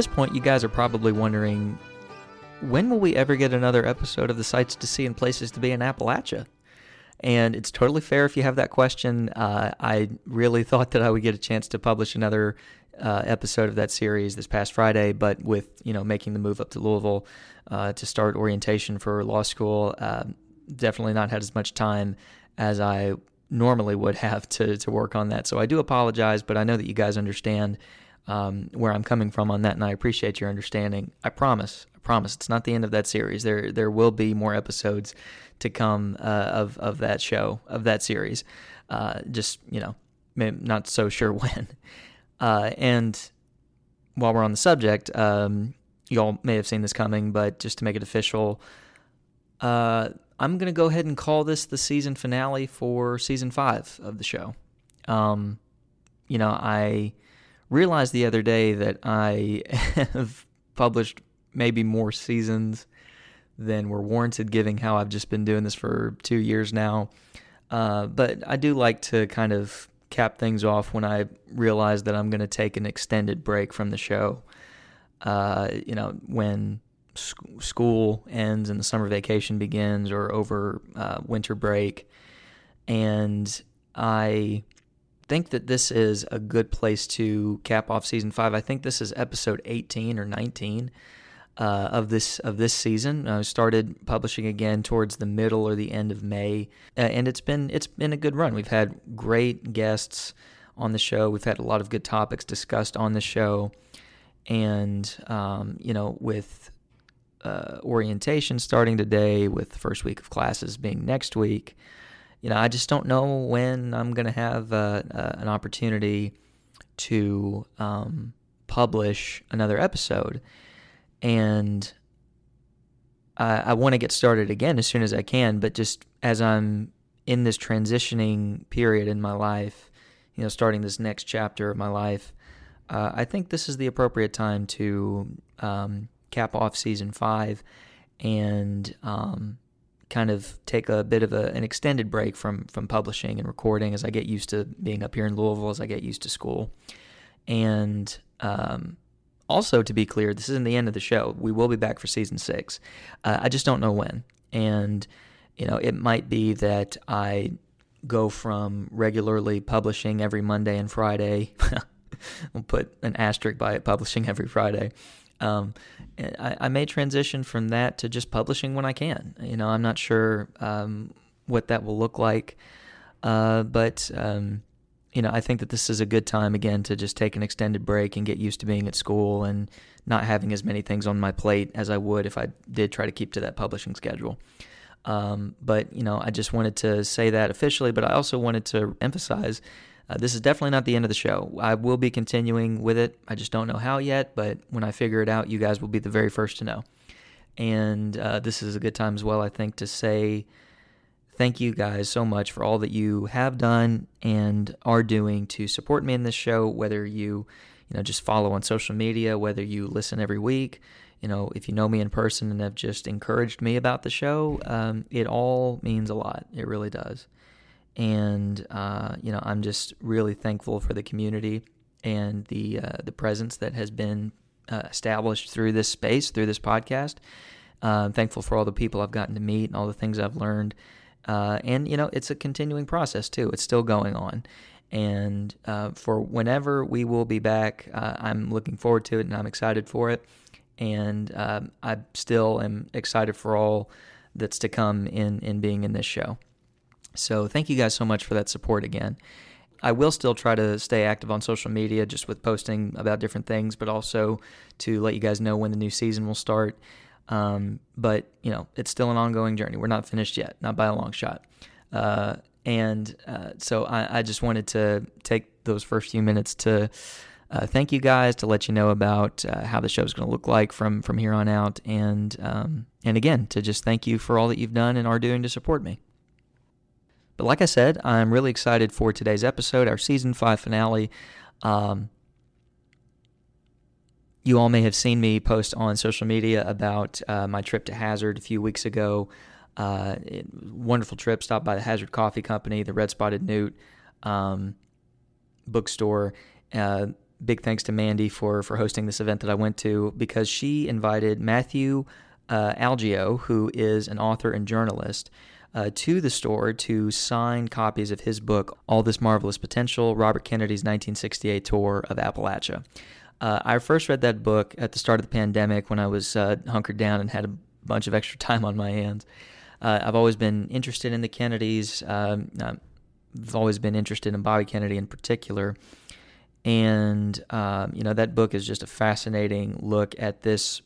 At this point, you guys are probably wondering when will we ever get another episode of the Sights to See and Places to Be in Appalachia? And it's totally fair if you have that question. Uh, I really thought that I would get a chance to publish another uh, episode of that series this past Friday, but with you know making the move up to Louisville uh, to start orientation for law school, uh, definitely not had as much time as I normally would have to to work on that. So I do apologize, but I know that you guys understand um, where I'm coming from on that, and I appreciate your understanding. I promise, I promise, it's not the end of that series. There, there will be more episodes to come uh, of of that show of that series. Uh, just you know, not so sure when. Uh, and while we're on the subject, um, y'all may have seen this coming, but just to make it official, uh, I'm gonna go ahead and call this the season finale for season five of the show. Um, you know, I realized the other day that I have published maybe more seasons than were warranted, given how I've just been doing this for two years now. Uh, but I do like to kind of cap things off when I realize that I'm going to take an extended break from the show. Uh, you know, when sc- school ends and the summer vacation begins, or over uh, winter break, and I think that this is a good place to cap off season five. I think this is episode 18 or 19 uh, of this of this season. I started publishing again towards the middle or the end of May, uh, and it's been it's been a good run. We've had great guests on the show. We've had a lot of good topics discussed on the show, and um, you know with uh, orientation starting today, with the first week of classes being next week you know, I just don't know when I'm going to have uh, uh, an opportunity to um, publish another episode. And I, I want to get started again as soon as I can, but just as I'm in this transitioning period in my life, you know, starting this next chapter of my life, uh, I think this is the appropriate time to um, cap off season five and um, kind of take a bit of a, an extended break from from publishing and recording as I get used to being up here in Louisville, as I get used to school. And um, also, to be clear, this isn't the end of the show. We will be back for season six. Uh, I just don't know when. And, you know, it might be that I go from regularly publishing every Monday and Friday. we'll put an asterisk by it, publishing every Friday, um, I, I, may transition from that to just publishing when I can. You know, I'm not sure um, what that will look like, uh, but um, you know, I think that this is a good time again to just take an extended break and get used to being at school and not having as many things on my plate as I would if I did try to keep to that publishing schedule. Um, but you know, I just wanted to say that officially, but I also wanted to emphasize uh, this is definitely not the end of the show. I will be continuing with it. I just don't know how yet, but when I figure it out, you guys will be the very first to know. And uh, this is a good time as well, I think, to say thank you guys so much for all that you have done and are doing to support me in this show, whether you, you know, just follow on social media, whether you listen every week, you know, if you know me in person and have just encouraged me about the show, um, it all means a lot. It really does and uh, you know I'm just really thankful for the community and the uh, the presence that has been uh, established through this space, through this podcast. Uh, I'm thankful for all the people I've gotten to meet and all the things I've learned. Uh, and you know, it's a continuing process too. It's still going on. And uh, for whenever we will be back, I'm looking forward to it and I'm excited for it. And um, I still am excited for all that's to come in in being in this show. So thank you guys so much for that support again. I will still try to stay active on social media just with posting about different things, but also to let you guys know when the new season will start. Um, but, you know, it's still an ongoing journey. We're not finished yet, not by a long shot. Uh, and uh, so I, I, just wanted to take those first few minutes to uh, thank you guys, to let you know about uh, how the show is going to look like from, from here on out. And, um, and again, to just thank you for all that you've done and are doing to support me. But like I said, I'm really excited for today's episode, our season five finale. Um, you all may have seen me post on social media about uh, my trip to Hazard a few weeks ago. Uh, it, wonderful trip. Stopped by the Hazard Coffee Company, the Red Spotted Newt um, bookstore. Uh, big thanks to Mandy for for hosting this event that I went to because she invited Matthew uh, Algeo, who is an author and journalist, uh, to the store to sign copies of his book, All This Marvelous Potential Robert Kennedy's 1968 Tour of Appalachia. Uh, I first read that book at the start of the pandemic when I was uh, hunkered down and had a bunch of extra time on my hands. Uh, I've always been interested in the Kennedys. Um, I've always been interested in Bobby Kennedy in particular. And, um, you know, that book is just a fascinating look at this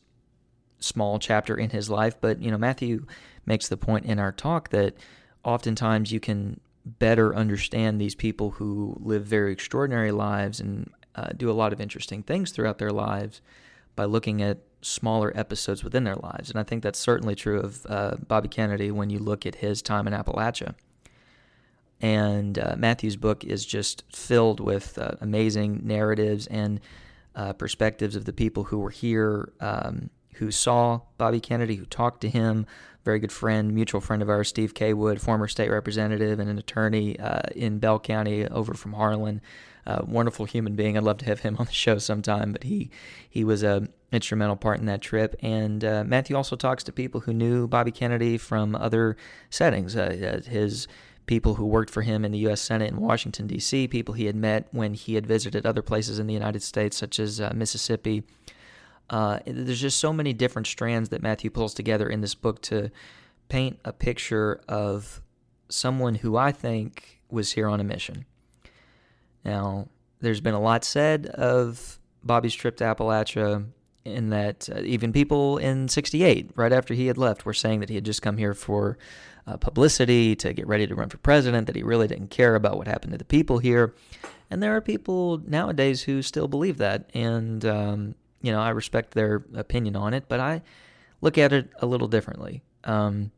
small chapter in his life. But, you know, Matthew makes the point in our talk that oftentimes you can better understand these people who live very extraordinary lives and uh, do a lot of interesting things throughout their lives by looking at smaller episodes within their lives. And I think that's certainly true of uh, Bobby Kennedy when you look at his time in Appalachia. And uh, Matthew's book is just filled with uh, amazing narratives and uh, perspectives of the people who were here, um, who saw Bobby Kennedy, who talked to him. Very good friend, mutual friend of ours, Steve Cawood, former state representative and an attorney uh, in Bell County over from Harlan. Uh, wonderful human being. I'd love to have him on the show sometime, but he he was a instrumental part in that trip. And uh, Matthew also talks to people who knew Bobby Kennedy from other settings. Uh, his people who worked for him in the U.S. Senate in Washington, D.C., people he had met when he had visited other places in the United States, such as uh, Mississippi. Uh, there's just so many different strands that Matthew pulls together in this book to paint a picture of someone who I think was here on a mission. Now, there's been a lot said of Bobby's trip to Appalachia in that uh, even people in 68, right after he had left, were saying that he had just come here for uh, publicity, to get ready to run for president, that he really didn't care about what happened to the people here. And there are people nowadays who still believe that. And, um, you know, I respect their opinion on it, but I look at it a little differently. Um,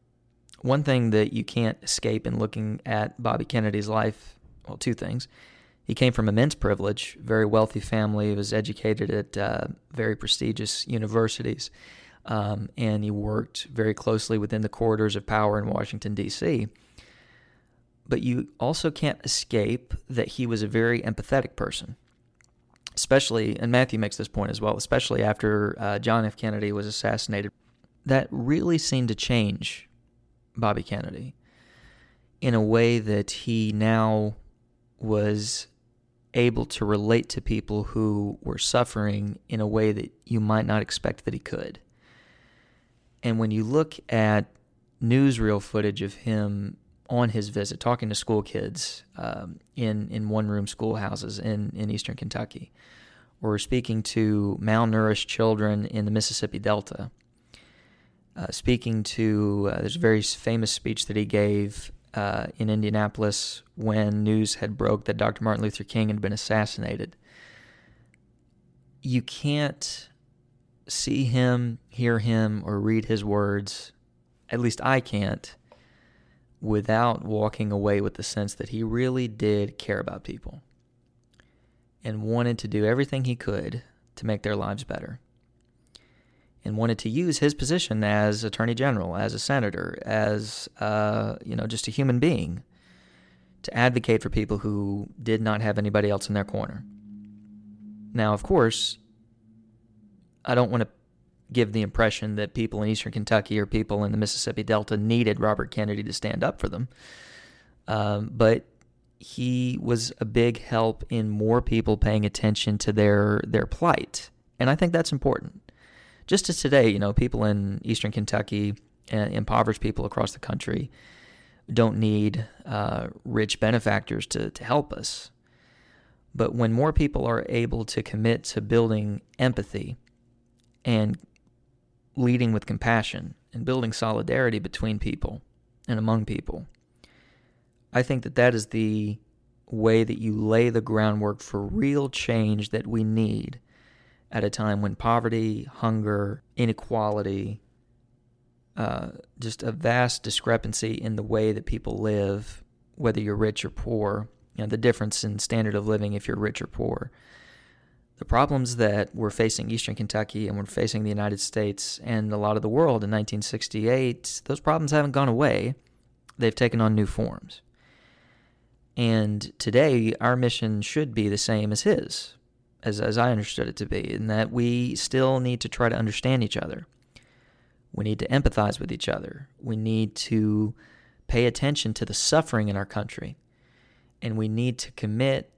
one thing that you can't escape in looking at Bobby Kennedy's life, well, two things. He came from immense privilege, very wealthy family, was educated at uh, very prestigious universities um, and he worked very closely within the corridors of power in Washington, D.C. But you also can't escape that he was a very empathetic person, especially, and Matthew makes this point as well, especially after uh, John F. Kennedy was assassinated. That really seemed to change Bobby Kennedy in a way that he now was able to relate to people who were suffering in a way that you might not expect that he could. And when you look at newsreel footage of him on his visit, talking to school kids um, in in one room schoolhouses in in eastern Kentucky, or speaking to malnourished children in the Mississippi Delta, uh, speaking to uh, there's a very famous speech that he gave uh, in Indianapolis when news had broke that Dr. Martin Luther King had been assassinated. You can't see him, hear him, or read his words, at least I can't, without walking away with the sense that he really did care about people and wanted to do everything he could to make their lives better and wanted to use his position as attorney general, as a senator, as uh, you know, just a human being, to advocate for people who did not have anybody else in their corner. Now, of course, I don't want to give the impression that people in eastern Kentucky or people in the Mississippi Delta needed Robert Kennedy to stand up for them. Um, but he was a big help in more people paying attention to their their plight, and I think that's important. Just as today, you know, people in eastern Kentucky and impoverished people across the country don't need uh, rich benefactors to to help us. But when more people are able to commit to building empathy and leading with compassion and building solidarity between people and among people. I think that that is the way that you lay the groundwork for real change that we need at a time when poverty, hunger, inequality, uh, just a vast discrepancy in the way that people live, whether you're rich or poor, you know, the difference in standard of living if you're rich or poor the problems that we're facing Eastern Kentucky and we're facing the United States and a lot of the world in 1968, those problems haven't gone away. They've taken on new forms. And today, our mission should be the same as his. as, as I understood it to be, in that we still need to try to understand each other. We need to empathize with each other. We need to pay attention to the suffering in our country. And we need to commit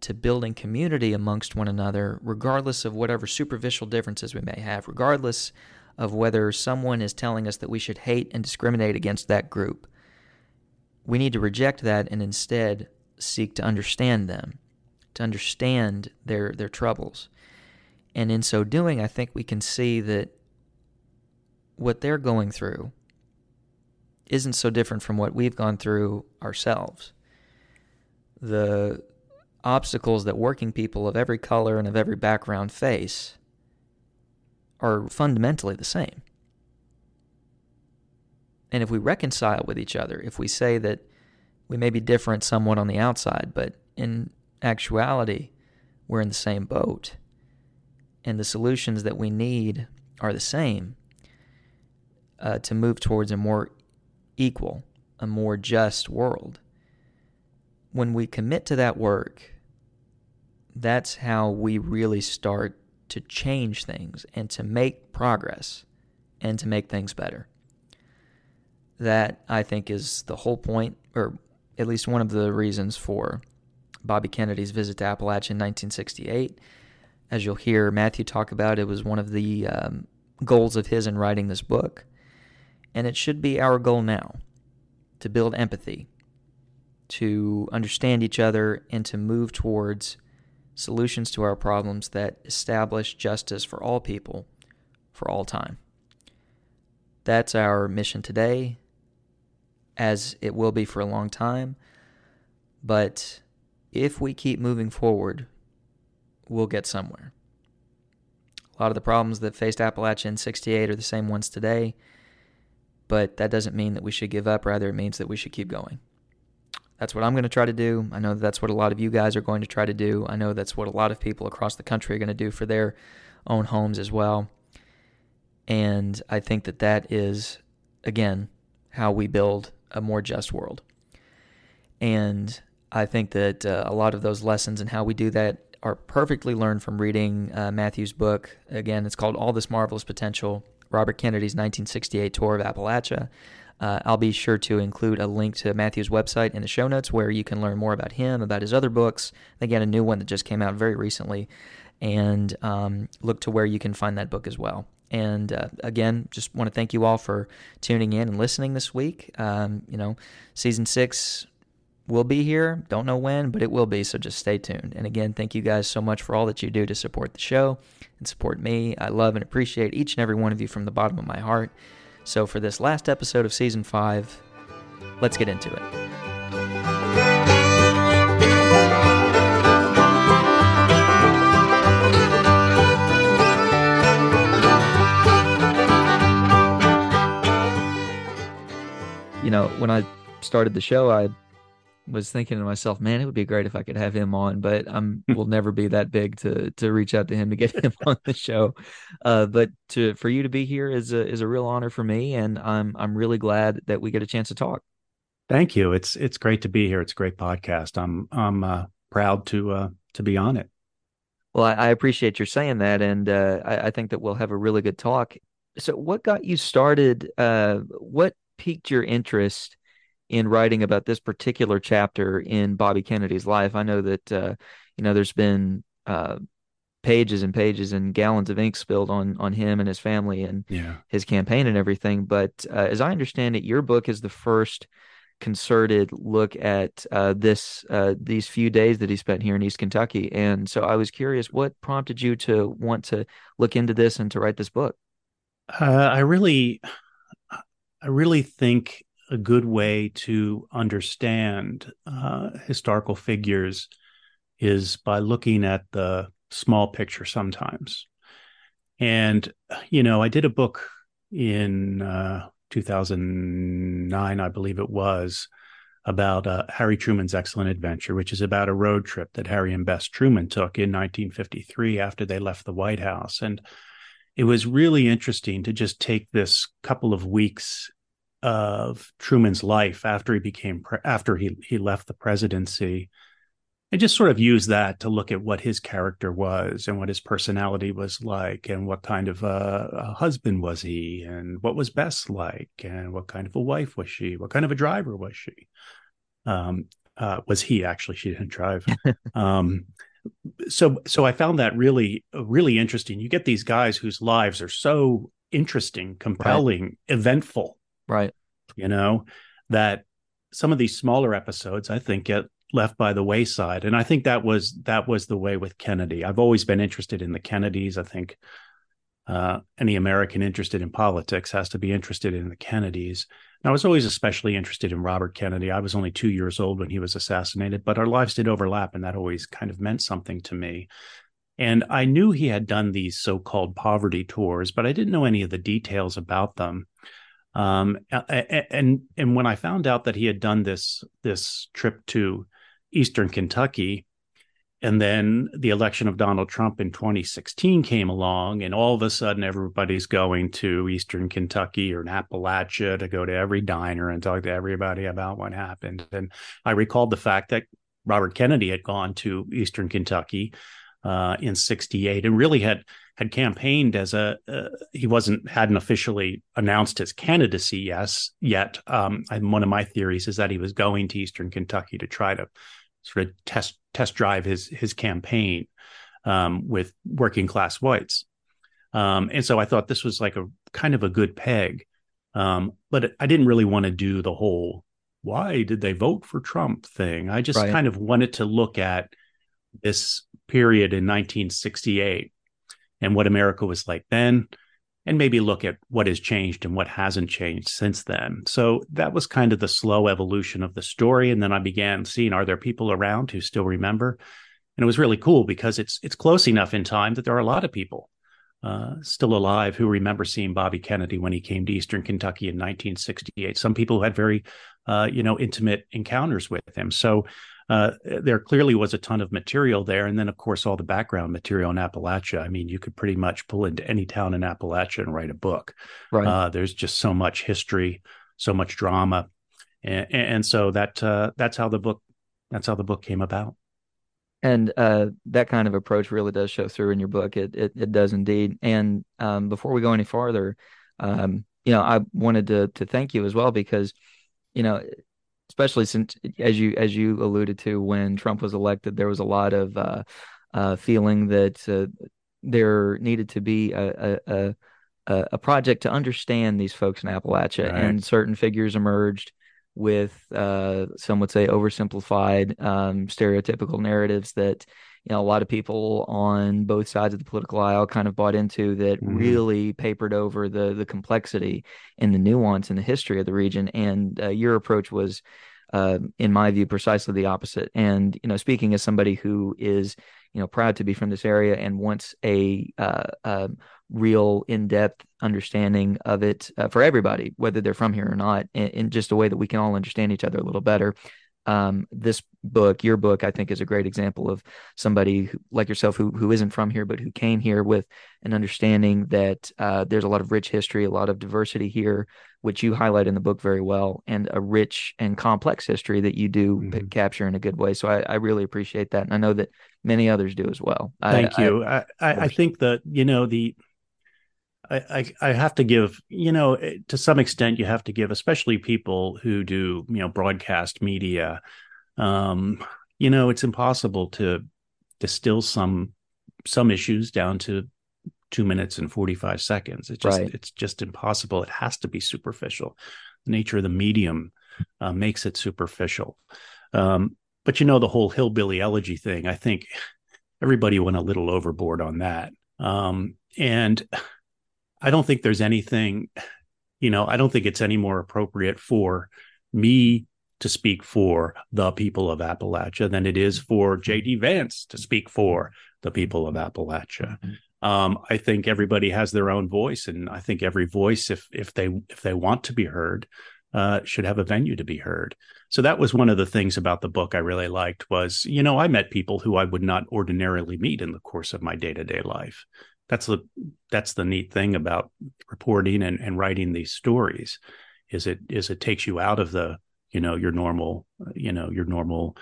to building community amongst one another, regardless of whatever superficial differences we may have, regardless of whether someone is telling us that we should hate and discriminate against that group. We need to reject that and instead seek to understand them, to understand their, their troubles. And in so doing, I think we can see that what they're going through isn't so different from what we've gone through ourselves. The obstacles that working people of every color and of every background face are fundamentally the same. And if we reconcile with each other, if we say that we may be different somewhat on the outside, but in actuality, we're in the same boat, and the solutions that we need are the same uh, to move towards a more equal, a more just world. When we commit to that work, that's how we really start to change things and to make progress and to make things better. That, I think, is the whole point, or at least one of the reasons for Bobby Kennedy's visit to Appalachia in 1968. As you'll hear Matthew talk about, it was one of the um, goals of his in writing this book. And it should be our goal now to build empathy, to understand each other, and to move towards solutions to our problems that establish justice for all people for all time. That's our mission today, as it will be for a long time. But if we keep moving forward, we'll get somewhere. A lot of the problems that faced Appalachia in 68 are the same ones today, but that doesn't mean that we should give up. Rather, it means that we should keep going. That's what I'm going to try to do. I know that's what a lot of you guys are going to try to do. I know that's what a lot of people across the country are going to do for their own homes as well. And I think that that is, again, how we build a more just world. And I think that uh, a lot of those lessons and how we do that are perfectly learned from reading uh, Matthew's book. Again, it's called All This Marvelous Potential Robert Kennedy's 1968 Tour of Appalachia. Uh, I'll be sure to include a link to Matthew's website in the show notes where you can learn more about him, about his other books. Again, a new one that just came out very recently, and um, look to where you can find that book as well. And uh, again, just want to thank you all for tuning in and listening this week. Um, you know, season six will be here. Don't know when, but it will be. So just stay tuned. And again, thank you guys so much for all that you do to support the show and support me. I love and appreciate each and every one of you from the bottom of my heart. So, for this last episode of season five, let's get into it. You know, when I started the show, I was thinking to myself, man, it would be great if I could have him on, but I'm will never be that big to to reach out to him to get him on the show. Uh, but to for you to be here is a is a real honor for me, and I'm I'm really glad that we get a chance to talk. Thank you. It's it's great to be here. It's a great podcast. I'm I'm uh, proud to uh, to be on it. Well, I, I appreciate your saying that, and uh, I, I, think that we'll have a really good talk. So, what got you started? Uh, what piqued your interest in writing about this particular chapter in Bobby Kennedy's life. I know that uh, you know there's been uh, pages and pages and gallons of ink spilled on on him and his family and yeah. his campaign and everything. But uh, as I understand it, your book is the first concerted look at uh, this uh, these few days that he spent here in East Kentucky. And so I was curious, what prompted you to want to look into this and to write this book? Uh, I really, I really think a good way to understand uh, historical figures is by looking at the small picture sometimes. And, you know, I did a book in uh, 2009, I believe it was, about uh, Harry Truman's Excellent Adventure, which is about a road trip that Harry and Bess Truman took in 1953 after they left the White House. And it was really interesting to just take this couple of weeks of Truman's life after he became pre- after he he left the presidency. And just sort of use that to look at what his character was and what his personality was like and what kind of a, a, husband was he and what was Bess like and what kind of a wife was she? What kind of a driver was she? Um, uh, was he actually she didn't drive. Um, so so i found that really really interesting. You get these guys whose lives are so interesting compelling right. eventful right. You know that some of these smaller episodes i think get left by the wayside. And i think that was that was the way with kennedy. I've always been interested in the kennedys. I think uh, any american interested in politics has to be interested in the kennedys. And i was always especially interested in robert kennedy. I was only two years old when he was assassinated but our lives did overlap and that always kind of meant something to me. And i knew he had done these so-called poverty tours but i didn't know any of the details about them um, and and when I found out that he had done this this trip to Eastern Kentucky. And then the election of Donald Trump in 2016 came along, and all of a sudden, everybody's going to Eastern Kentucky or Appalachia to go to every diner and talk to everybody about what happened. And I recalled the fact that Robert Kennedy had gone to Eastern Kentucky uh, in '68 and really had had campaigned as a uh, he wasn't hadn't officially announced his candidacy yes yet. Um, and one of my theories is that he was going to Eastern Kentucky to try to sort of test test drive his his campaign um, with working class whites. Um, and so I thought this was like a kind of a good peg. Um, but I didn't really want to do the whole why did they vote for Trump thing. I just right. kind of wanted to look at this period in 1968 and what America was like then and maybe look at what has changed and what hasn't changed since then. So that was kind of the slow evolution of the story. And then I began seeing are there people around who still remember? And it was really cool because it's it's close enough in time that there are a lot of people uh, still alive who remember seeing Bobby Kennedy when he came to Eastern Kentucky in 1968. Some people who had very uh, you know intimate encounters with him. So uh, there clearly was a ton of material there. And then, of course, all the background material in Appalachia. I mean, you could pretty much pull into any town in Appalachia and write a book. Right. Uh, there's just so much history, so much drama, and, and so that uh, that's how the book that's how the book came about. And uh, that kind of approach really does show through in your book. It it, it does indeed. And um, before we go any farther, um, you know, I wanted to to thank you as well because, you know, especially since as you as you alluded to when Trump was elected, there was a lot of uh, uh, feeling that uh, there needed to be a, a, a, a project to understand these folks in Appalachia, right. and certain figures emerged with uh, some would say oversimplified, um, stereotypical narratives that you know a lot of people on both sides of the political aisle kind of bought into that mm-hmm. really papered over the the complexity and the nuance and the history of the region and uh, your approach was uh, in my view precisely the opposite. And you know speaking as somebody who is you know proud to be from this area and wants a, uh, a real in-depth understanding of it uh, for everybody whether they're from here or not in, in, just a way that we can all understand each other a little better um, this book, your book, I think is a great example of somebody who, like yourself who who isn't from here, but who came here with an understanding that uh, there's a lot of rich history, a lot of diversity here, which you highlight in the book very well, and a rich and complex history that you do mm-hmm. p- capture in a good way. So I, I, really appreciate that, and I know that many others do as well. Thank I, you. I, I, I think that you know the I, I have to give, you know, eh, to some extent, you have to give, especially people who do, you know, broadcast media. Um, you know, it's impossible to distill some some issues down to two minutes and forty five seconds. It's just right. it's just impossible. It has to be superficial. The nature of the medium uh, makes it superficial. Um, but you know, the whole hillbilly elegy thing. I think everybody went a little overboard on that. Um, and I don't think there's anything, you know, I don't think it's any more appropriate for me to speak for the people of Appalachia than it is for JD Vance to speak for the people of Appalachia. Mm-hmm. Um, I think everybody has their own voice, and I think every voice, if if they if they want to be heard, uh, should have a venue to be heard. So that was one of the things about the book I really liked was, you know, I met people who I would not ordinarily meet in the course of my day to day life that's the that's the neat thing about reporting and, and writing these stories is it is it takes you out of the you know your normal you know your normal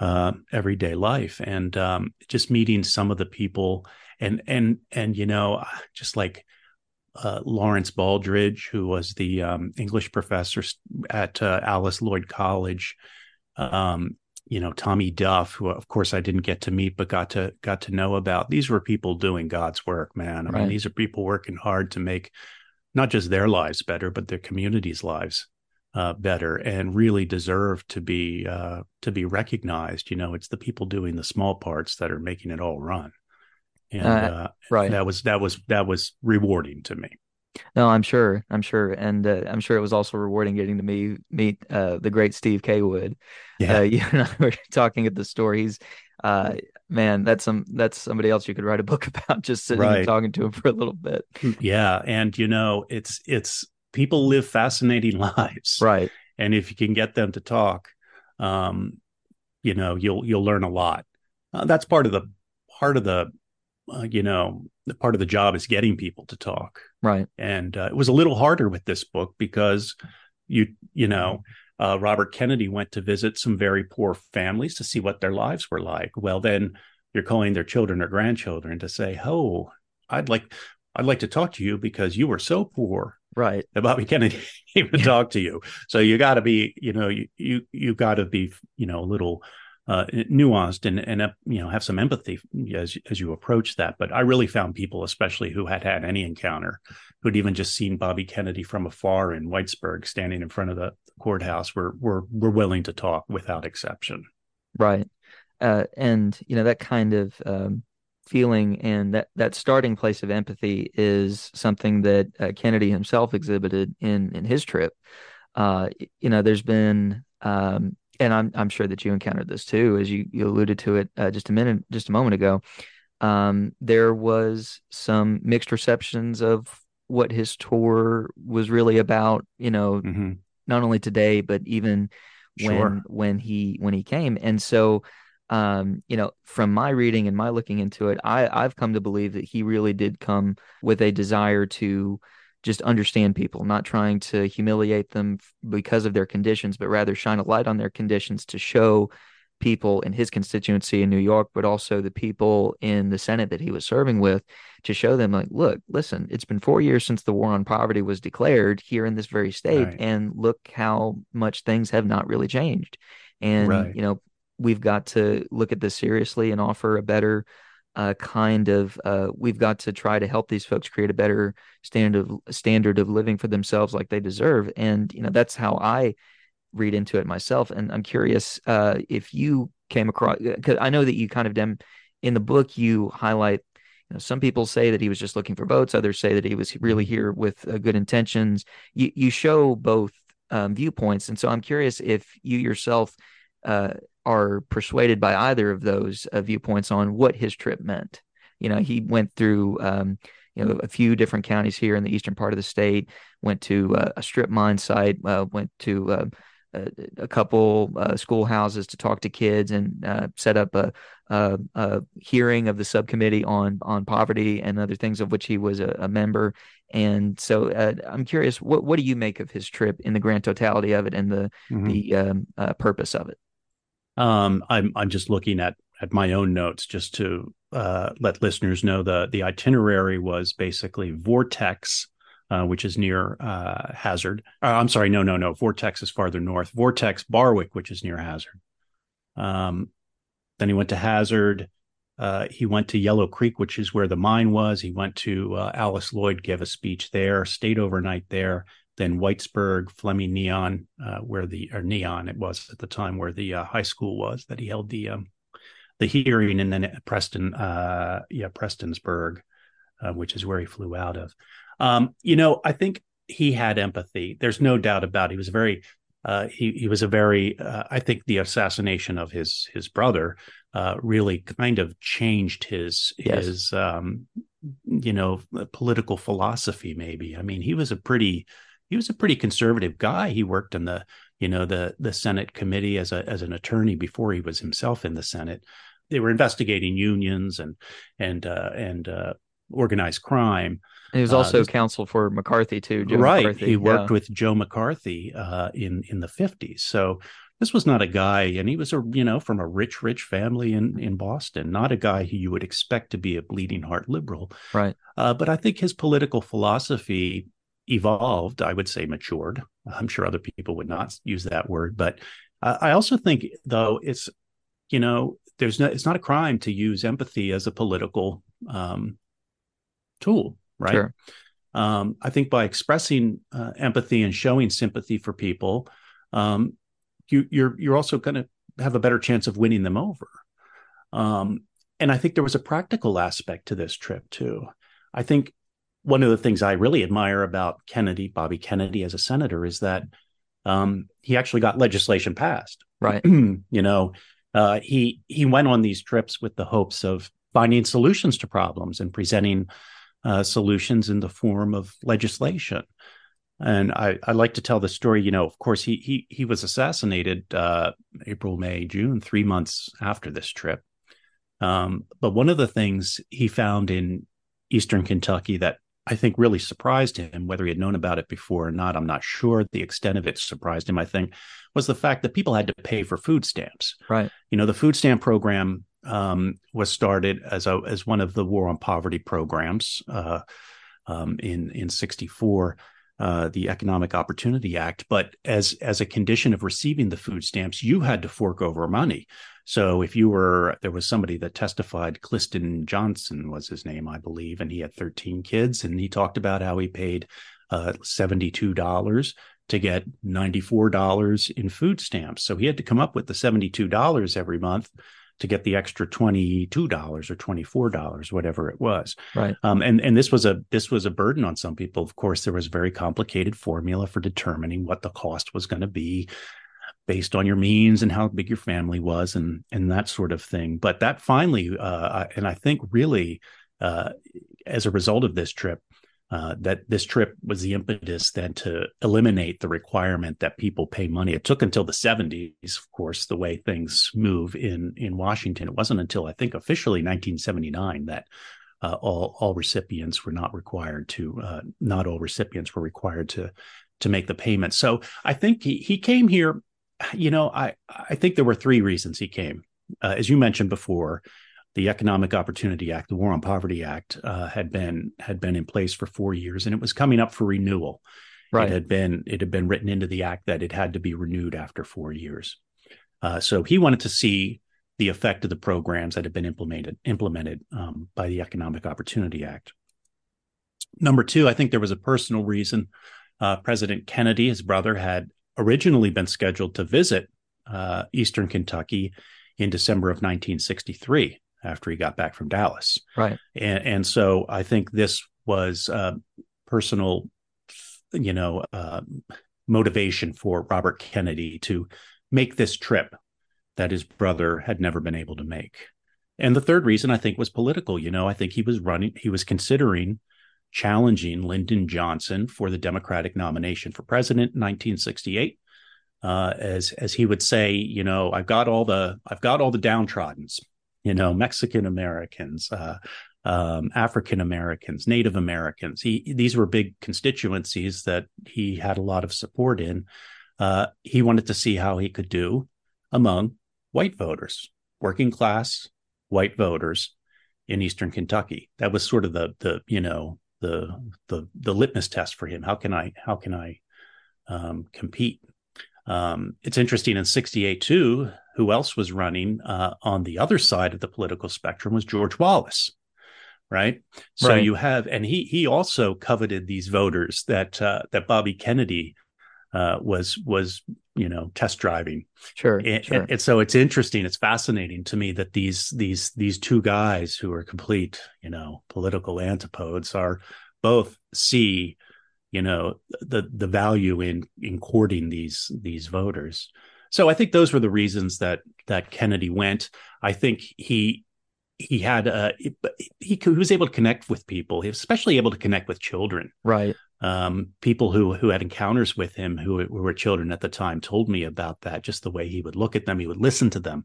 uh, everyday life, and um, just meeting some of the people, and and and you know, just like uh, Lawrence Baldridge, who was the um, English professor at uh, Alice Lloyd College. Um, you know, Tommy Duff, who of course I didn't get to meet, but got to got to know about. These were people doing God's work, man. I right. mean, these are people working hard to make not just their lives better, but their communities' lives uh, better, and really deserve to be uh, to be recognized. You know, it's the people doing the small parts that are making it all run and uh, uh, right that was that was that was rewarding to me no i'm sure i'm sure and uh, i'm sure it was also rewarding getting to meet meet uh, the great steve Cawood. yeah. Uh, you and i were talking at the store he's uh, man that's some that's somebody else you could write a book about just sitting right. and talking to him for a little bit. Mm, yeah and you know it's it's people live fascinating lives right. and if you can get them to talk um you know you'll you'll learn a lot. Uh, that's part of the part of the uh, you know, part of the job is getting people to talk. Right. And uh, it was a little harder with this book because you, you know, uh, Robert Kennedy went to visit some very poor families to see what their lives were like. Well, then you're calling their children or grandchildren to say, "Oh, I'd like, I'd like to talk to you because you were so poor." Right. That Bobby Kennedy came to talk to you. So you got to be, you know, you you you got to be, you know, a little uh, nuanced and and uh, you know have some empathy as as you approach that. But I really found people, especially who had had any encounter, who'd even just seen Bobby Kennedy from afar in Whitesburg, standing in front of the courthouse, were were were willing to talk without exception. Right, uh, and you know that kind of. Um, feeling and that that starting place of empathy is something that uh, Kennedy himself exhibited in in his trip. Uh, you know, there's been um, and I'm I'm sure that you encountered this too, as you, you alluded to it uh, just a minute, just a moment ago. Um, there was some mixed receptions of what his tour was really about. You know, mm-hmm. not only today, but even when sure. when he when he came, and so. Um, you know, from my reading and my looking into it, I, I've come to believe that he really did come with a desire to just understand people, not trying to humiliate them because of their conditions, but rather shine a light on their conditions to show people in his constituency in New York, but also the people in the Senate that he was serving with to show them, like, look, listen, it's been four years since the war on poverty was declared here in this very state. Right. And look how much things have not really changed. And, right. you know, we've got to look at this seriously and offer a better uh, kind of uh, we've got to try to help these folks create a better standard of standard of living for themselves like they deserve. And you know that's how i read into it myself. And i'm curious uh, if you came across because i know that you kind of dem in the book you highlight you know, some people say that he was just looking for votes others say that he was really here with uh, good intentions. You, you show both um, viewpoints. And so i'm curious if you yourself uh, are persuaded by either of those uh, viewpoints on what his trip meant. You know, he went through, um, you know, a few different counties here in the eastern part of the state. Went to uh, a strip mine site. Uh, went to uh, a, a, couple uh, schoolhouses to talk to kids and uh, set up a, a, a, hearing of the subcommittee on on poverty and other things of which he was a, member. And so, I'm curious, what what do you make of his trip in the grand totality of it and the mm-hmm. the um, purpose of it? Um, I'm I'm just looking at at my own notes just to uh, let listeners know the the itinerary was basically Vortex, uh, which is near uh, Hazard. Uh, I'm sorry, no, no, no. Vortex is farther north. Vortex Barwick, which is near Hazard. Um, then he went to Hazard. Uh, he went to Yellow Creek, which is where the mine was. He went to uh, Alice Lloyd, gave a speech there, stayed overnight there, then Whitesburg, Fleming Neon, uh, where the or Neon it was at the time where the uh, high school was that he held the um, the hearing, and then Preston, uh, yeah, Prestonsburg, uh, which is where he flew out of. Um, you know, I think he had empathy. There's no doubt about. It. He was very uh, he he was a very uh, I think the assassination of his his brother uh, really kind of changed his yes. his um, you know political philosophy maybe I mean he was a pretty he was a pretty conservative guy. He worked in the you know the the Senate committee as a as an attorney before he was himself in the Senate. They were investigating unions and and uh, and uh, organized crime. he was also uh, counsel for McCarthy too. Joe right, McCarthy. he worked yeah. with Joe McCarthy uh, in in the fifties. So this was not a guy, and he was a you know from a rich, rich family in in Boston, not a guy who you would expect to be a bleeding heart liberal, right? Uh, but I think his political philosophy evolved. I would say matured. I'm sure other people would not use that word, but uh, I also think though it's you know there's no it's not a crime to use empathy as a political um, tool, right? Sure. Um, I think by expressing uh, empathy and showing sympathy for people, um, you, you're you're also going to have a better chance of winning them over. Um, and I think there was a practical aspect to this trip too. I think one of the things I really admire about Kennedy, Bobby Kennedy, as a senator, is that um, he actually got legislation passed. Right. you know, uh, he he went on these trips with the hopes of finding solutions to problems and presenting uh, solutions in the form of legislation. And I, I like to tell the story. You know, of course, he he he was assassinated uh, April, May, June, three months after this trip. Um, but one of the things he found in Eastern Kentucky that I think really surprised him, whether he had known about it before or not, I'm not sure. The extent of it surprised him, I think, was the fact that people had to pay for food stamps. Right. You know, the food stamp program um, was started as a as one of the war on poverty programs uh, um, in in '64. Uh, the Economic Opportunity Act, but as as a condition of receiving the food stamps, you had to fork over money. So if you were, there was somebody that testified, Cliston Johnson was his name, I believe, and he had 13 kids, and he talked about how he paid uh, $72 to get $94 in food stamps. So he had to come up with the $72 every month to get the extra $22 or $24 whatever it was. Right. Um, and and this was a this was a burden on some people. Of course there was a very complicated formula for determining what the cost was going to be based on your means and how big your family was and and that sort of thing. But that finally uh, and i think really uh, as a result of this trip uh, that this trip was the impetus then to eliminate the requirement that people pay money. It took until the 70s, of course, the way things move in in Washington. It wasn't until I think officially 1979 that uh, all all recipients were not required to uh, not all recipients were required to to make the payment. So I think he he came here you know, I I think there were three reasons he came. Uh, as you mentioned before, the Economic Opportunity Act, the War on Poverty Act, uh, had been had been in place for four years, and it was coming up for renewal. Right. It had been it had been written into the act that it had to be renewed after four years. Uh, so he wanted to see the effect of the programs that had been implemented implemented um, by the Economic Opportunity Act. Number two, I think there was a personal reason. Uh, President Kennedy, his brother, had originally been scheduled to visit uh, Eastern Kentucky in December of 1963 after he got back from Dallas. Right. And, and so I think this was uh, personal, you know, uh, motivation for Robert Kennedy to make this trip that his brother had never been able to make. And the third reason I think was political. You know, I think he was running, he was considering challenging Lyndon Johnson for the Democratic nomination for president in 1968. Uh, as as he would say, you know, I've got all the I've got all the downtrodden's, you know, Mexican Americans, uh, um, African Americans, Native Americans. He these were big constituencies that he had a lot of support in. Uh, he wanted to see how he could do among white voters, working class white voters in Eastern Kentucky. That was sort of the the you know the the the litmus test for him. How can I how can I um, compete? Um, it's interesting in '68 too. Who else was running uh, on the other side of the political spectrum was George Wallace, right? So right. you have, and he he also coveted these voters that uh, that Bobby Kennedy uh, was was you know test driving. Sure, and, sure. And, and, so it's interesting. It's fascinating to me that these these these two guys who are complete you know political antipodes are both see you know the the value in in courting these these voters. So I think those were the reasons that that Kennedy went. I think he he had uh he, he was able to connect with people he was especially able to connect with children right um, people who who had encounters with him who, who, were children at the time told me about that just the way he would look at them he would listen to them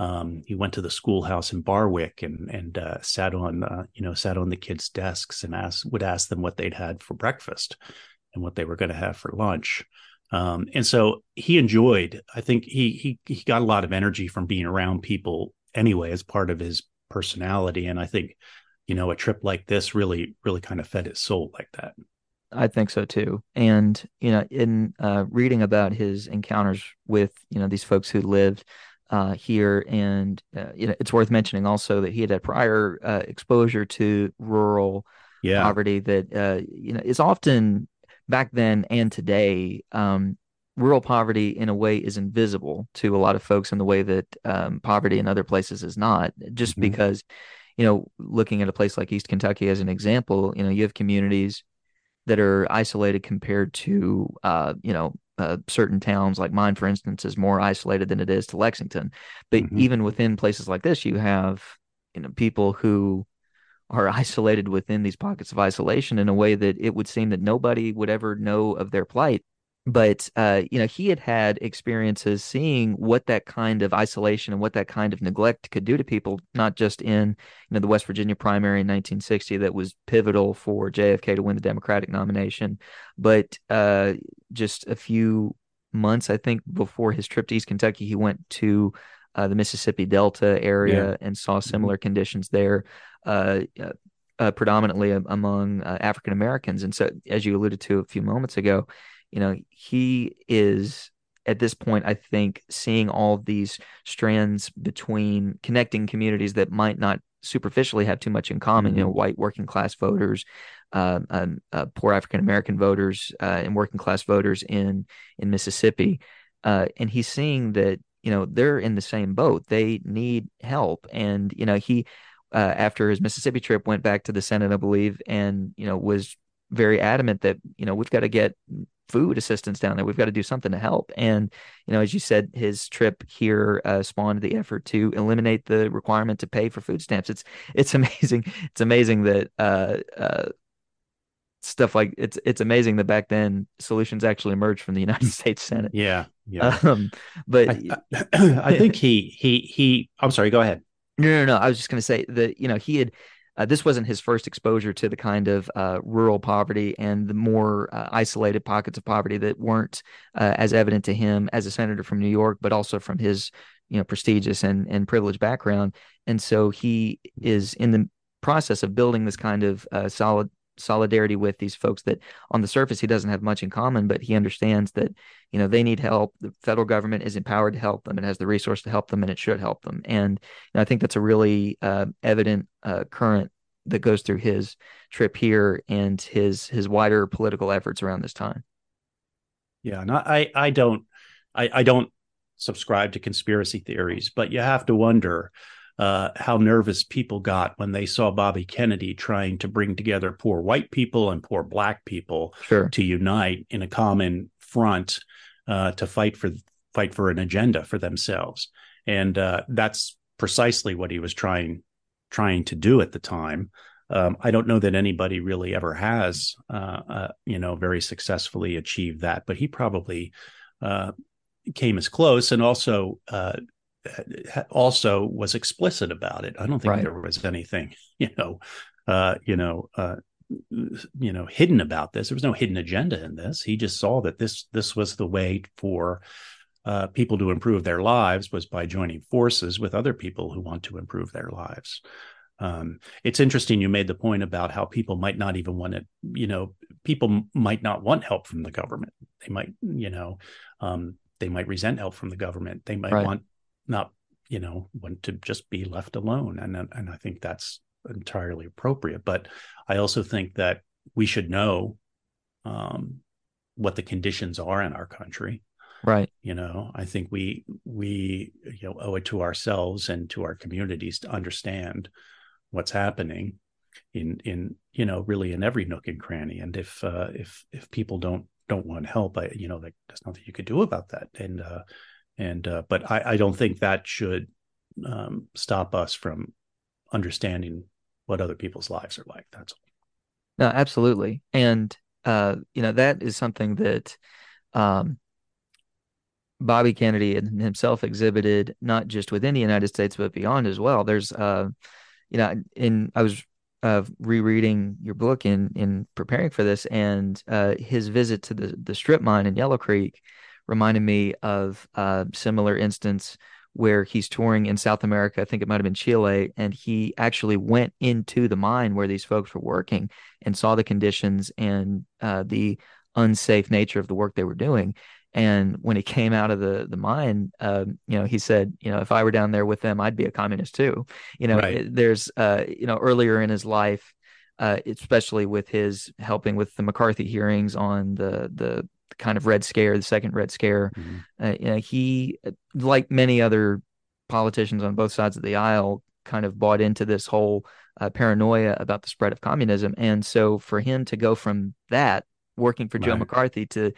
um, he went to the schoolhouse in barwick and and uh, sat on uh, you know sat on the kids desks and asked would ask them what they'd had for breakfast and what they were going to have for lunch Um, and so he enjoyed. I think he he he got a lot of energy from being around people anyway, as part of his personality. And I think, you know, a trip like this really really kind of fed his soul like that. I think so too. And you know, in uh, reading about his encounters with you know these folks who lived uh, here, and uh, you know, it's worth mentioning also that he had had prior uh, exposure to rural yeah. poverty that uh, you know is often back then and today. Um, rural poverty, in a way, is invisible to a lot of folks in the way that um, poverty in other places is not. Just mm-hmm. because, you know, looking at a place like East Kentucky as an example, you know, you have communities that are isolated compared to uh, you know uh, certain towns like mine for instance is more isolated than it is to lexington but mm-hmm. even within places like this you have you know people who are isolated within these pockets of isolation in a way that it would seem that nobody would ever know of their plight but uh, you know he had had experiences seeing what that kind of isolation and what that kind of neglect could do to people not just in you know the west virginia primary in 1960 that was pivotal for jfk to win the democratic nomination but uh, just a few months i think before his trip to east kentucky he went to uh, the mississippi delta area yeah. and saw mm-hmm. similar mm-hmm. conditions there uh, uh, uh, predominantly among african americans and so as you alluded to a few moments ago you know, he is at this point, I think, seeing all these strands between connecting communities that might not superficially have too much in common. You know, mm-hmm. white working class voters, uh, um, uh, poor African American voters, uh, and working class voters in in Mississippi, uh, and he's seeing that you know they're in the same boat. They need help, and you know he. Uh, after his Mississippi trip, went back to the Senate, I believe, and you know was very adamant that you know we've got to get food assistance down there. We've got to do something to help. And, you know, as you said, his trip here uh, spawned the effort to eliminate the requirement to pay for food stamps. It's, it's amazing. It's amazing that, uh, uh, stuff like it's, it's amazing that back then solutions actually emerged from the United States Senate. Yeah. Yeah. Um, but I, I, I think he, he, he, I'm sorry, go ahead. No, no, no. I was just going to say that, you know, he had, uh, this wasn't his first exposure to the kind of uh, rural poverty and the more uh, isolated pockets of poverty that weren't uh, as evident to him as a senator from New York, but also from his you know prestigious and and privileged background. And so he is in the process of building this kind of uh, solid solidarity with these folks that on the surface he doesn't have much in common but he understands that you know they need help. The federal government is empowered to help them. It has the resource to help them and it should help them. And you know, i think that's a really uh, evident uh, current that goes through his trip here and his his wider political efforts around this time. Yeah and i i don't i i don't subscribe to conspiracy theories but you have to wonder uh, how nervous people got when they saw Bobby Kennedy trying to bring together poor white people and poor black people sure. to unite in a common front uh, to fight for fight for an agenda for themselves, and uh, that's precisely what he was trying trying to do at the time. Um, I don't know that anybody really ever has, uh, uh, you know, very successfully achieved that, but he probably uh, came as close, and also also was explicit about it. I don't think right. there was anything, you know, uh, you know, uh, you know, hidden about this. There was no hidden agenda in this. He just saw that this this was the way for uh, people to improve their lives was by joining forces with other people who want to improve their lives. Um, it's interesting you made the point about how people might not even want to, you know, people might not want help from the government. They might, you know, um, they might resent help from the government. They might right. want not you know want to just be left alone. And and I think that's entirely appropriate. But I also think that we should know um, what the conditions are in our country. Right. You know i think we we you know owe it to ourselves and to our communities to understand what's happening in in you know really in every nook and cranny. And if uh if if people don't don't want help i you know like there's nothing you could do about that. And uh and uh, but I, I, don't think that should um, stop us from understanding what other people's lives are like. That's all. No, absolutely, and uh, you know that is something that um, Bobby Kennedy and himself exhibited not just within the United States but beyond as well. There's, uh, you know, in I was of rereading your book in in preparing for this, and uh, his visit to the the strip mine in Yellow Creek reminded me of a similar instance where he's touring in South America. I think it might have been Chile, and he actually went into the mine where these folks were working and saw the conditions and uh, the unsafe nature of the work they were doing. And when he came out of the the mine, uh, you know, he said, you know, if I were down there with them, I'd be a communist too. You know, right. there's, uh, you know, earlier in his life, uh, especially with his helping with the McCarthy hearings on the the kind of Red Scare, the second Red Scare, mm-hmm. Uh, you know, he, like many other politicians on both sides of the aisle, kind of bought into this whole uh, paranoia about the spread of communism. And so for him to go from that working for right. Joe McCarthy to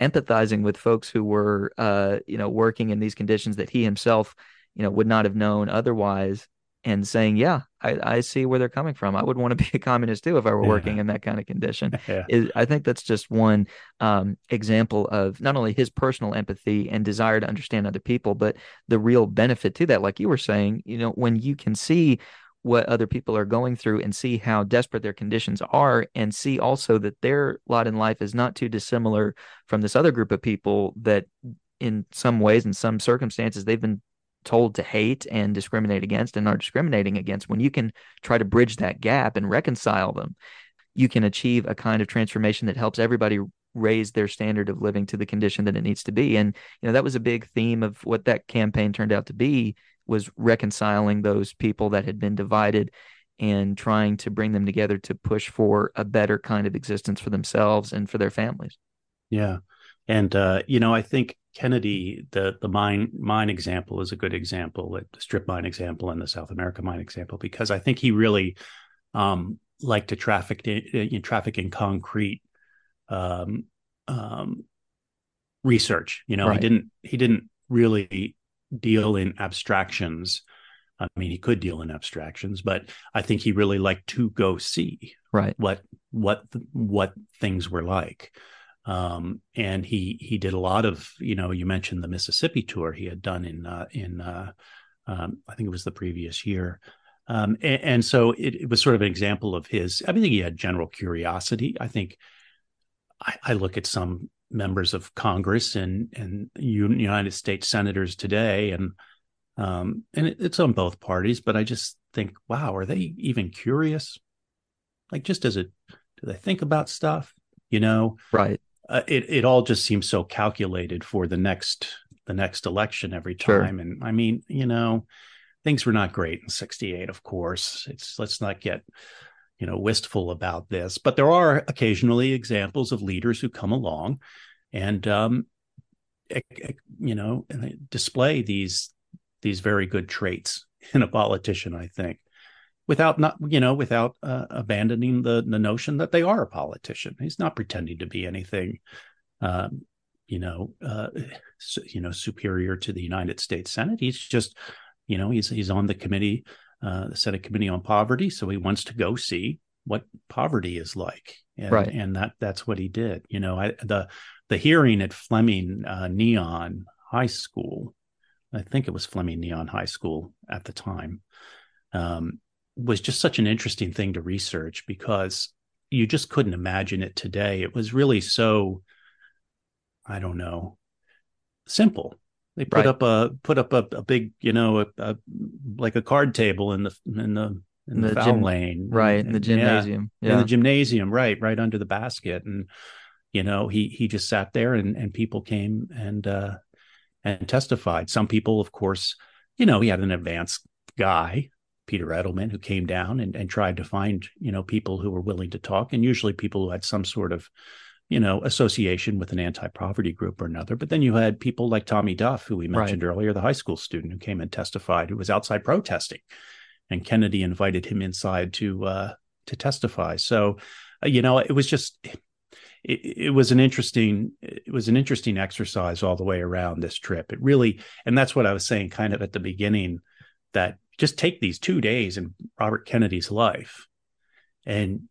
empathizing with folks who were uh, you know working in these conditions that he himself you know would not have known otherwise and saying yeah i, I see where they're coming from i would want to be a communist too if i were yeah. working in that kind of condition yeah. is, i think that's just one um, example of not only his personal empathy and desire to understand other people but the real benefit to that like you were saying you know when you can see what other people are going through and see how desperate their conditions are and see also that their lot in life is not too dissimilar from this other group of people that in some ways in some circumstances they've been told to hate and discriminate against and are discriminating against when you can try to bridge that gap and reconcile them you can achieve a kind of transformation that helps everybody raise their standard of living to the condition that it needs to be and you know that was a big theme of what that campaign turned out to be was reconciling those people that had been divided and trying to bring them together to push for a better kind of existence for themselves and for their families. Yeah. And uh, you know, I think Kennedy, the the mine mine example is a good example, the strip mine example and the South America mine example, because I think he really um, liked to traffic in, traffic in concrete um, um, research. You know, right. he didn't he didn't really deal in abstractions. I mean, he could deal in abstractions, but I think he really liked to go see right what what what things were like. Um, and he he did a lot of you know you mentioned the Mississippi tour he had done in uh, in uh, um, I think it was the previous year. Um, and, and, so it, it, was sort of an example of his. I mean, he had general curiosity. I think I, I look at some members of Congress and and United States senators today, and um, and it, it's on both parties. But I just think, wow, are they even curious? Like, just as a do they think about stuff? You know, right? Uh, it it all just seems so calculated for the next the next election every time. Sure. And I mean, you know, things were not great in '68. Of course, it's let's not get you know wistful about this but there are occasionally examples of leaders who come along and um, you know display these these very good traits in a politician i think without not you know without uh, abandoning the the notion that they are a politician he's not pretending to be anything um, you know uh, you know superior to the united states senate he's just you know he's he's on the committee uh, the Senate Committee on Poverty. So he wants to go see what poverty is like, and, right. and that that's what he did. You know, I, the the hearing at Fleming uh, Neon High School, I think it was Fleming Neon High School at the time, um, was just such an interesting thing to research because you just couldn't imagine it today. It was really so, I don't know, simple they put right. up a put up a, a big, you know, a, a, like a card table in the in the in, in the, the, gym, lane, right in the gymnasium, yeah, yeah, in the gymnasium, right, right under the basket, and you know, he he just sat there, and and people came and uh and testified. Some people, of course, you know, he had an advanced guy, Peter Edelman, who came down and and tried to find you know people who were willing to talk, and usually people who had some sort of you know, association with an anti-poverty group or another. But then you had people like Tommy Duff, who we mentioned right. earlier, the high school student who came and testified, who was outside protesting, and Kennedy invited him inside to uh, to testify. So, uh, you know, it was just it, it, was an interesting it was an interesting exercise all the way around this trip. It really, and that's what I was saying, kind of at the beginning, that just take these two days in Robert Kennedy's life, and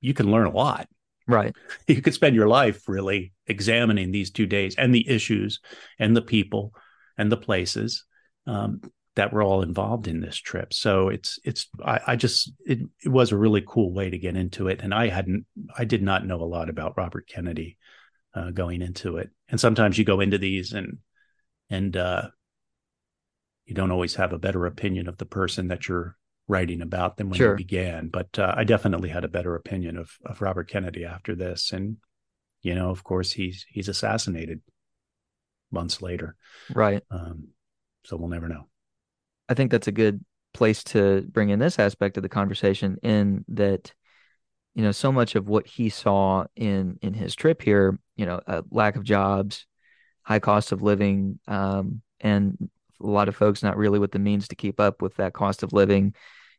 you can learn a lot Right. You could spend your life really examining these two days and the issues and the people and the places. Um, that were all involved in this trip. So it's it's I, I just it, it was a really cool way to get into it, and I hadn't I did not know a lot about Robert Kennedy uh, going into it. And sometimes you go into these and and uh, you don't always have a better opinion of the person that you're writing about than when sure. you began. But uh, I definitely had a better opinion of of Robert Kennedy after this, and you know, of course, he's he's assassinated months later, right? Um, so we'll never know. I think that's a good place to bring in this aspect of the conversation in that you know so much of what he saw in in his trip here you know a lack of jobs high cost of living um, and a lot of folks not really with the means to keep up with that cost of living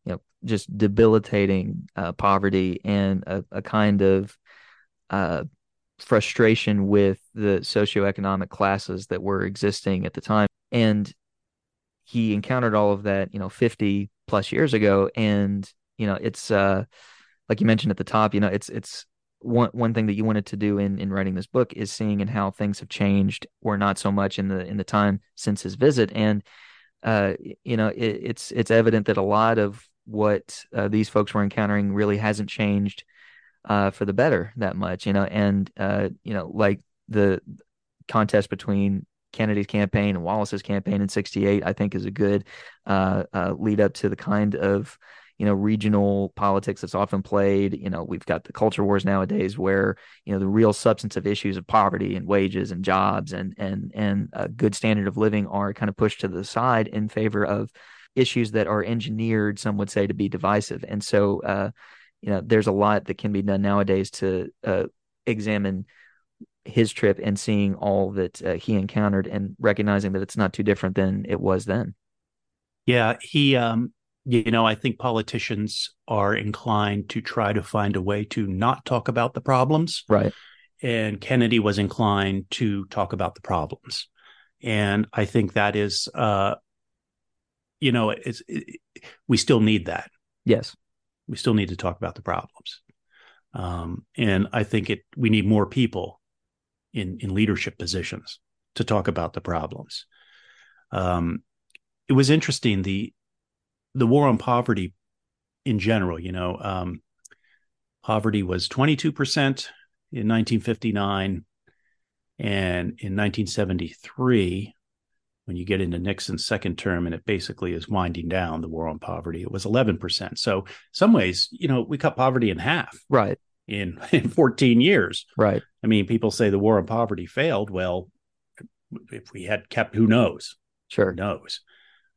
you know just debilitating uh, poverty and a, a kind of uh, frustration with the socioeconomic classes that were existing at the time. And he encountered all of that you know 50 plus years ago. And you know it's uh like you mentioned at the top you know it's it's one one thing that you wanted to do in in writing this book is seeing and how things have changed or not so much in the in the time since his visit. And uh you know it, it's it's evident that a lot of what uh, these folks were encountering really hasn't changed uh for the better that much you know? And uh you know like the contest between Kennedy's campaign and Wallace's campaign in '68, I think, is a good uh, uh, lead up to the kind of you know regional politics that's often played you know we've got the culture wars nowadays where you know the real substantive issues of poverty and wages and jobs and and and a good standard of living are kind of pushed to the side in favor of issues that are engineered some would say to be divisive and so uh, you know there's a lot that can be done nowadays to uh, examine his trip and seeing all that uh, he encountered and recognizing that it's not too different than it was then. Yeah, he um you know, I think politicians are inclined to try to find a way to not talk about the problems. Right. And Kennedy was inclined to talk about the problems. And I think that is uh you know, it's it, we still need that. Yes. We still need to talk about the problems. Um, and I think it we need more people in in leadership positions to talk about the problems. Um, it was interesting the the war on poverty in general. You know, um, poverty was twenty two percent in 1959, and in 1973, when you get into Nixon's second term and it basically is winding down the war on poverty, it was 11%. So, some ways, you know, we cut poverty in half. Right in in 14 years. Right. I mean, people say the war on poverty failed. Well, if we had kept, who knows? Sure. Who knows?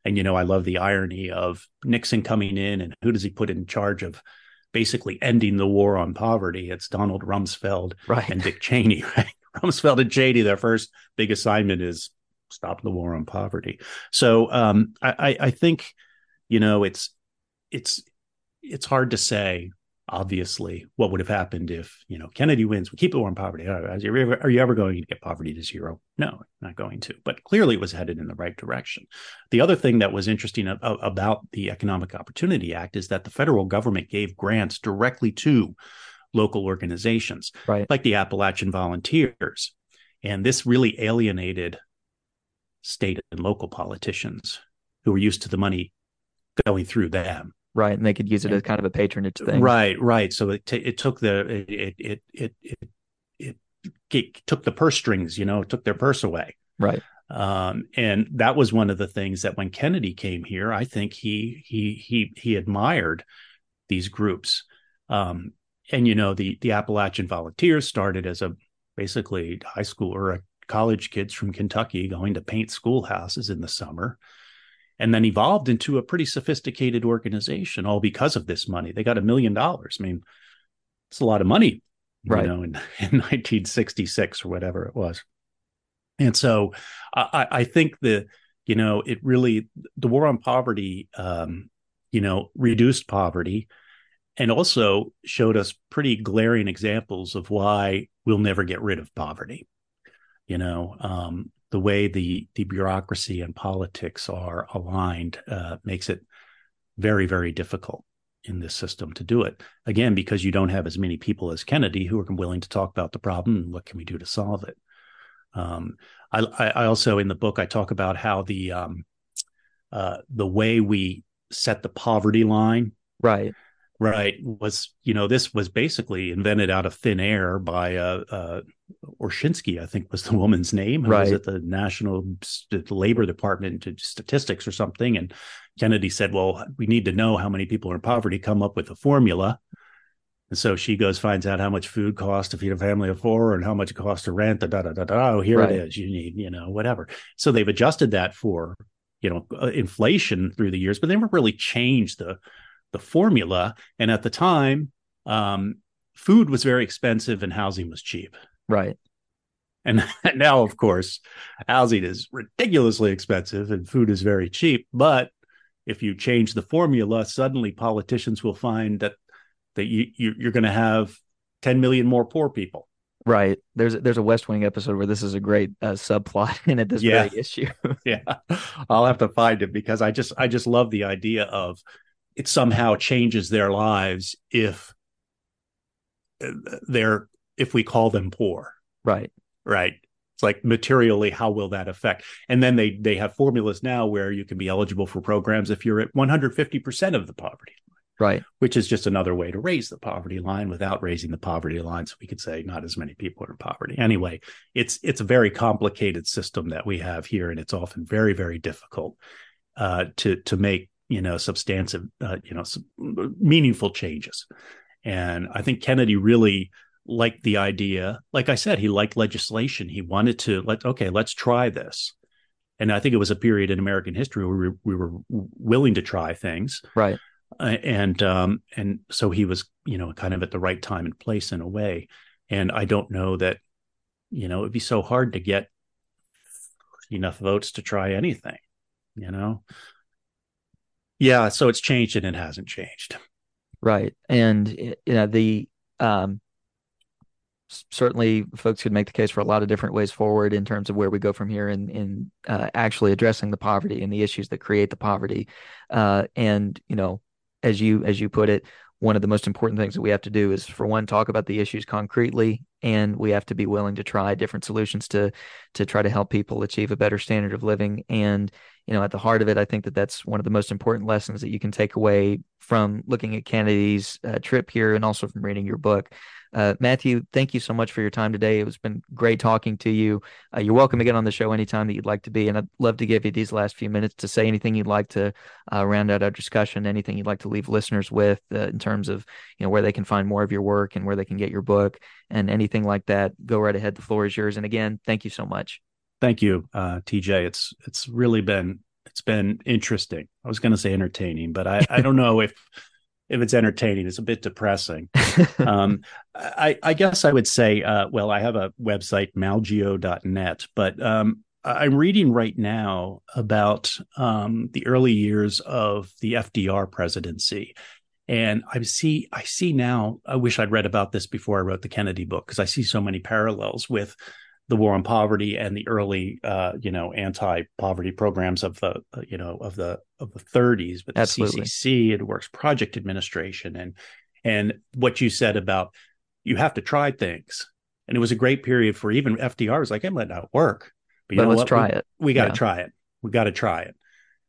And you know, I love the irony of Nixon coming in and who does he put in charge of basically ending the war on poverty? It's Donald Rumsfeld right. and Dick Cheney, right? Rumsfeld and Cheney, their first big assignment is stop the war on poverty. So um, I, I think, you know, it's it's it's hard to say obviously what would have happened if you know Kennedy wins we keep the war on poverty. Are you, ever, are you ever going to get poverty to zero? No not going to but clearly it was headed in the right direction. The other thing that was interesting about the economic opportunity act is that the federal government gave grants directly to local organizations right. like the appalachian volunteers. And this really alienated state and local politicians who were used to the money going through them right? And they could use it as kind of a patronage thing. Right right. So it t- it took the it it it it it, it took the purse strings you know it took their purse away. Right. Um, and that was one of the things that when Kennedy came here, I think he he he he admired these groups. Um, and you know, the the Appalachian Volunteers started as a basically high school or college kids from Kentucky going to paint schoolhouses in the summer and then evolved into a pretty sophisticated organization all because of this money. They got a million dollars. I mean, it's a lot of money, right. you know, in, in 1966 or whatever it was. And so I, I think the, you know, it really, the war on poverty, um, you know, reduced poverty and also showed us pretty glaring examples of why we'll never get rid of poverty. You know, um, the way the the bureaucracy and politics are aligned uh, makes it very very difficult in this system to do it again because you don't have as many people as Kennedy who are willing to talk about the problem and what can we do to solve it. Um, I, I, also in the book I talk about how the um, uh, the way we set the poverty line right right was you know this was basically invented out of thin air by uh, uh Orshansky, I think was the woman's name, who right. was at the National Labor Department to Statistics or something. And Kennedy said, "Well, we need to know how many people are in poverty. Come up with a formula." And so she goes, finds out how much food costs to feed a family of four and how much it costs to rent. Da, da, da, da, da. Oh, here right. it is. You need, you know, whatever. So they've adjusted that for, you know, uh, inflation through the years, but they never really changed the the formula. And at the time, um, food was very expensive and housing was cheap. Right. And now, of course, housing is ridiculously expensive and food is very cheap. But if you change the formula, suddenly politicians will find that that you, you are going to have 10 million more poor people. Right. There's there's a West Wing episode where this is a great uh, subplot in it. this yeah. very issue. yeah, I'll have to find it because I just I just love the idea of it somehow changes their lives if uh, they're if we call them poor. Right. Right. It's like materially, how will that affect? And then they they have formulas now where you can be eligible for programs if you're at 150% of the poverty line right which is just another way to raise the poverty line without raising the poverty line so we could say not as many people are in poverty anyway it's it's a very complicated system that we have here and it's often very very difficult uh, to to make you know substantive uh, you know meaningful changes. And i think kennedy really liked the idea. Like i said he liked legislation. He wanted to let okay let's try this. And i think it was a period in american history where we, we were willing to try things. Right. Uh, and um, and so he was you know kind of at the right time and place in a way. And i don't know that you know it'd be so hard to get enough votes to try anything you know yeah so it's changed and it hasn't changed. Right and you know the um certainly folks could make the case for a lot of different ways forward in terms of where we go from here in in uh, actually addressing the poverty and the issues that create the poverty. Uh, and you know as you as you put it, one of the most important things that we have to do is for one talk about the issues concretely and we have to be willing to try different solutions to to try to help people achieve a better standard of living. And you know at the heart of it i think that that's one of the most important lessons that you can take away from looking at kennedy's uh, trip here and also from reading your book uh, Matthew, thank you so much for your time today. It's been great talking to you. Uh, you're welcome get on the show anytime that you'd like to be. And I'd love to give you these last few minutes to say anything you'd like to uh, round out our discussion, anything you'd like to leave listeners with uh, in terms of you know where they can find more of your work and where they can get your book and anything like that. Go right ahead. The floor is yours. And again, thank you so much. Thank you, uh, TJ. It's it's really been it's been interesting. I was going to say entertaining, but I, I don't know if if it's entertaining. It's a bit depressing. um, I, I, guess I would say, uh, well, I have a website, malgeo.net, but um, I'm reading right now about um, the early years of the FDR presidency. And I see, I see now. I wish I'd read about this before I wrote the Kennedy book because I see so many parallels with the war on poverty and the early uh, you know anti-poverty programs of the uh, you know of the of the 30s but the Absolutely. CCC it Works Project Administration and and what you said about you have to try things. And it was a great period for even FDR was like I'm letting that work. But, but let's what? try we, it. we got to yeah. try it. We got to try it.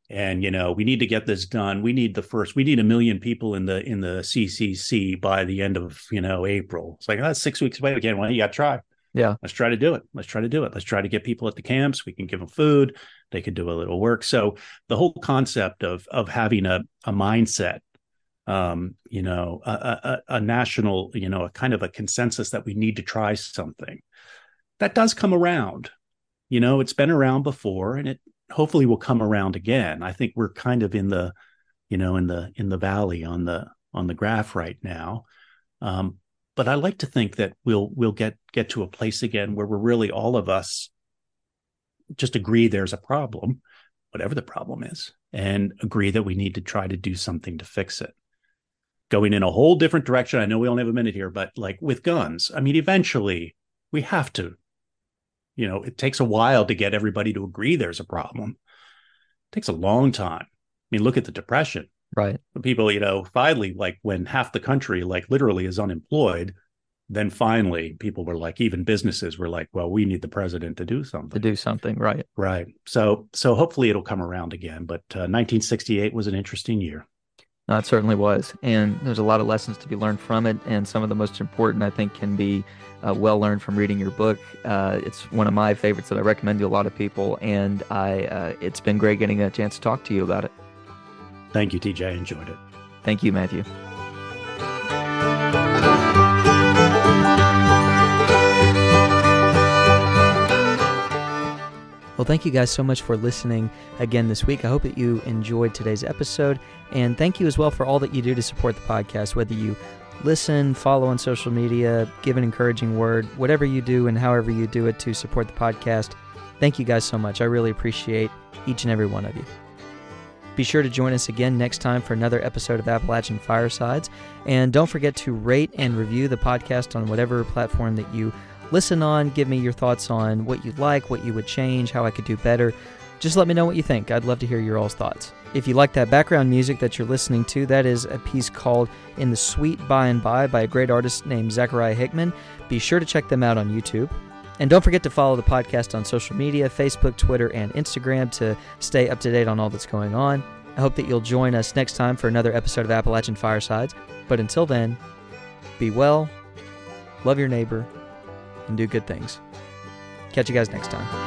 And you know we need to get this done. We need the first we need a million people in the in the ccc by the end of you know april. It's like oh, that's six weeks away again. Well you got to try yeah. Let's try to do it. Let's try to do it. Let's try to get people at the camps. We can give them food. They can do a little work. So the whole concept of of having a, a mindset, um, you know, a, a, a national, you know, a kind of a consensus that we need to try something, that does come around. You know, it's been around before and it hopefully will come around again. I think we're kind of in the, you know, in the in the valley on the on the graph right now. Um, but I like to think that we'll we'll get get to a place again where we're really all of us just agree there's a problem, whatever the problem is, and agree that we need to try to do something to fix it. Going in a whole different direction. I know we only have a minute here, but like with guns, I mean, eventually we have to. You know, it takes a while to get everybody to agree there's a problem. It takes a long time. I mean, look at the depression Right. People, you know, finally, like when half the country, like literally, is unemployed, then finally people were like even businesses were like well we need the president to do something. To do something right. Right. So so hopefully it'll come around again but uh, 1968 was an interesting year. No, it certainly was and there's a lot of lessons to be learned from it and some of the most important i think can be uh, well learned from reading your book. Uh, it's one of my favorites that i recommend to a lot of people and i uh, it's been great getting a chance to talk to you about it thank you tj i enjoyed it thank you matthew Well, thank you guys so much for listening again this week. I hope that you enjoyed today's episode. And thank you as well for all that you do to support the podcast, whether you listen, follow on social media, give an encouraging word, whatever you do and however you do it to support the podcast. Thank you guys so much. I really appreciate each and every one of you. Be sure to join us again next time for another episode of Appalachian Firesides. And don't forget to rate and review the podcast on whatever platform that you listen on, give me your thoughts on what you like, what you would change, how I could do better. Just let me know what you think. I'd love to hear your all's thoughts. If you like that background music that you're listening to, that is a piece called In the Sweet By and By by a great artist named Zachariah Hickman. Be sure to check them out on YouTube. And don't forget to follow the podcast on social media Facebook, Twitter, and Instagram to stay up to date on all that's going on. I hope that you'll join us next time for another episode of Appalachian Firesides. But until then, be well, love your neighbor, and do good things. Catch you guys next time.